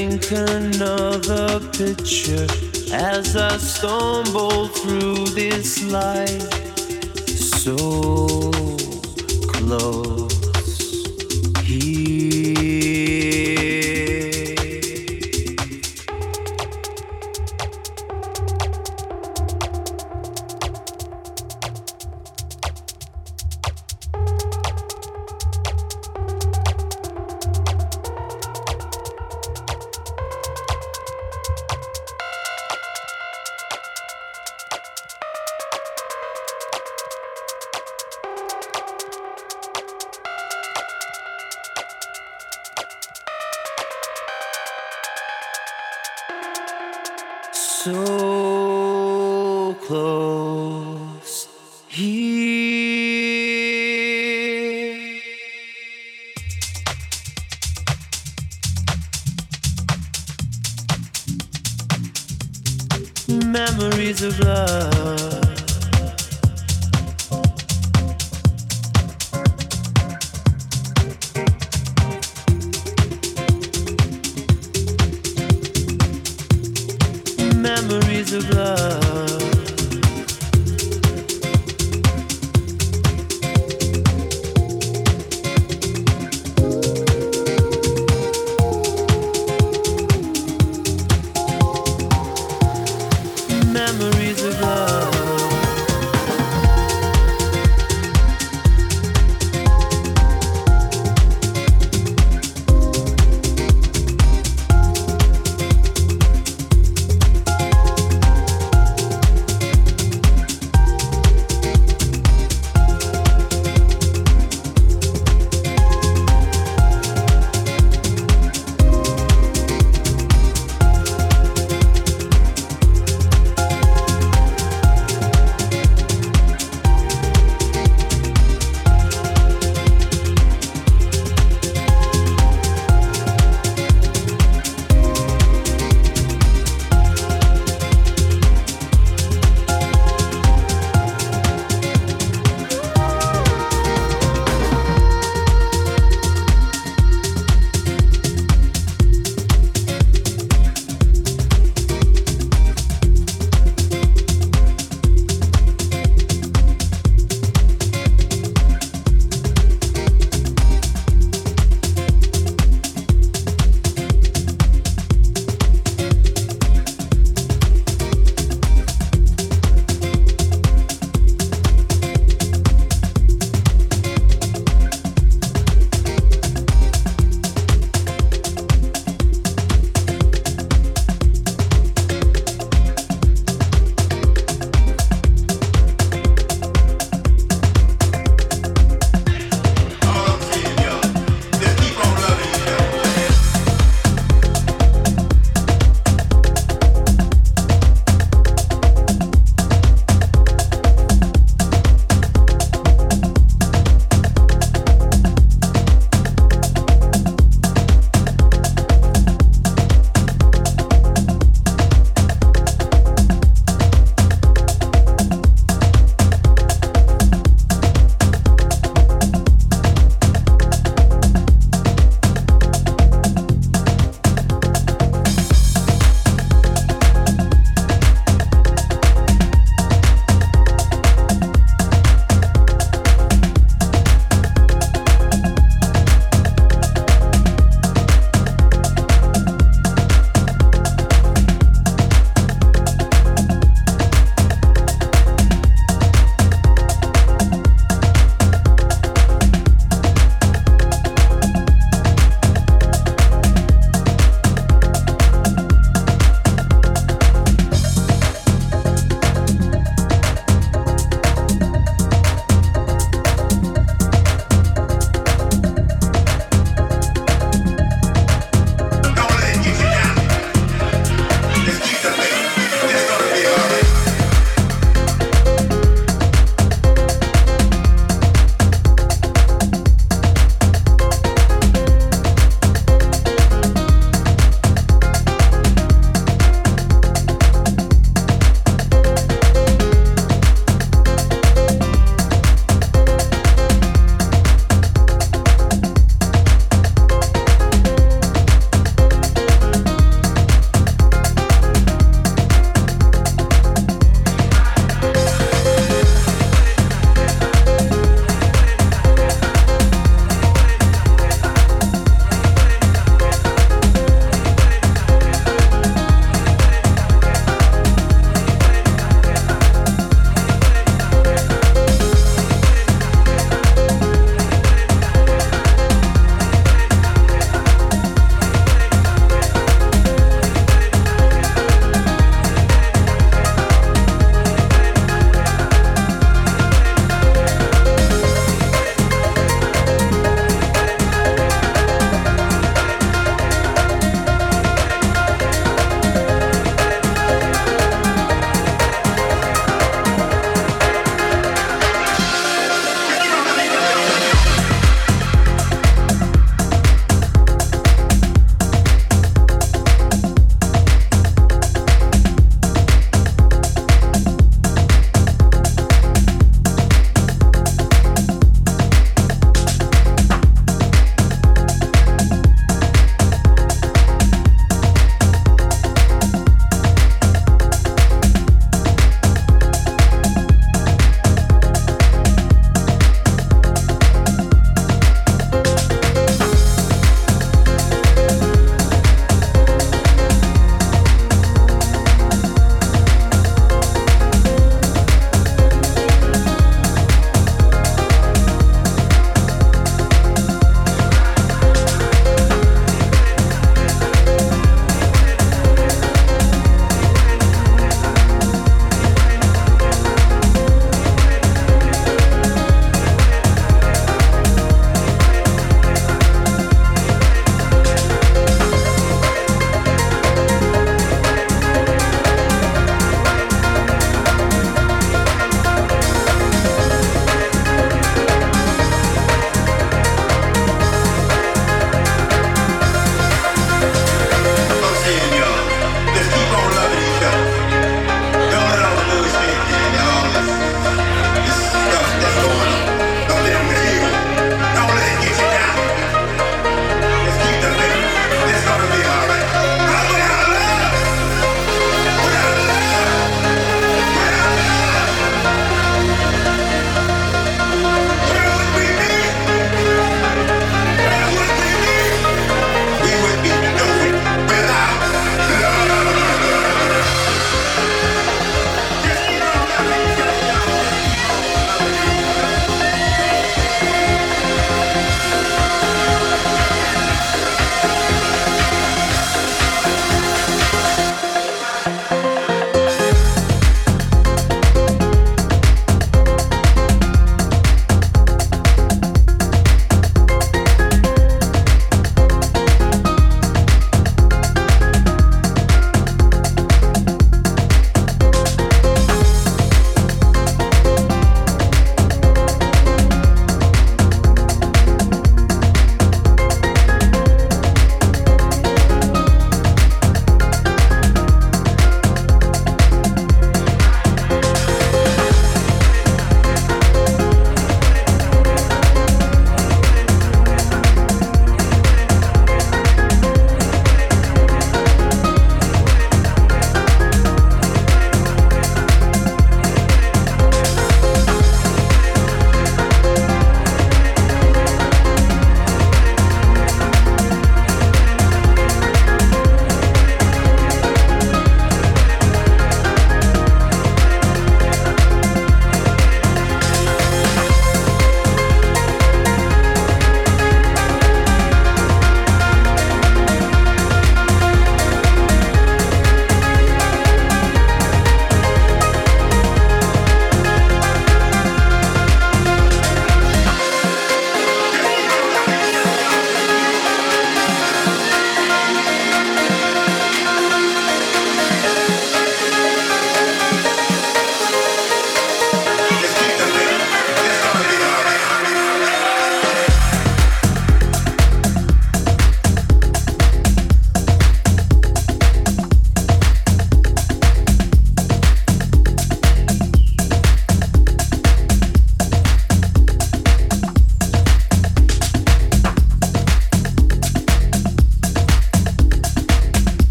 Drink another picture as I stumble through this life. So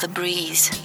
the breeze.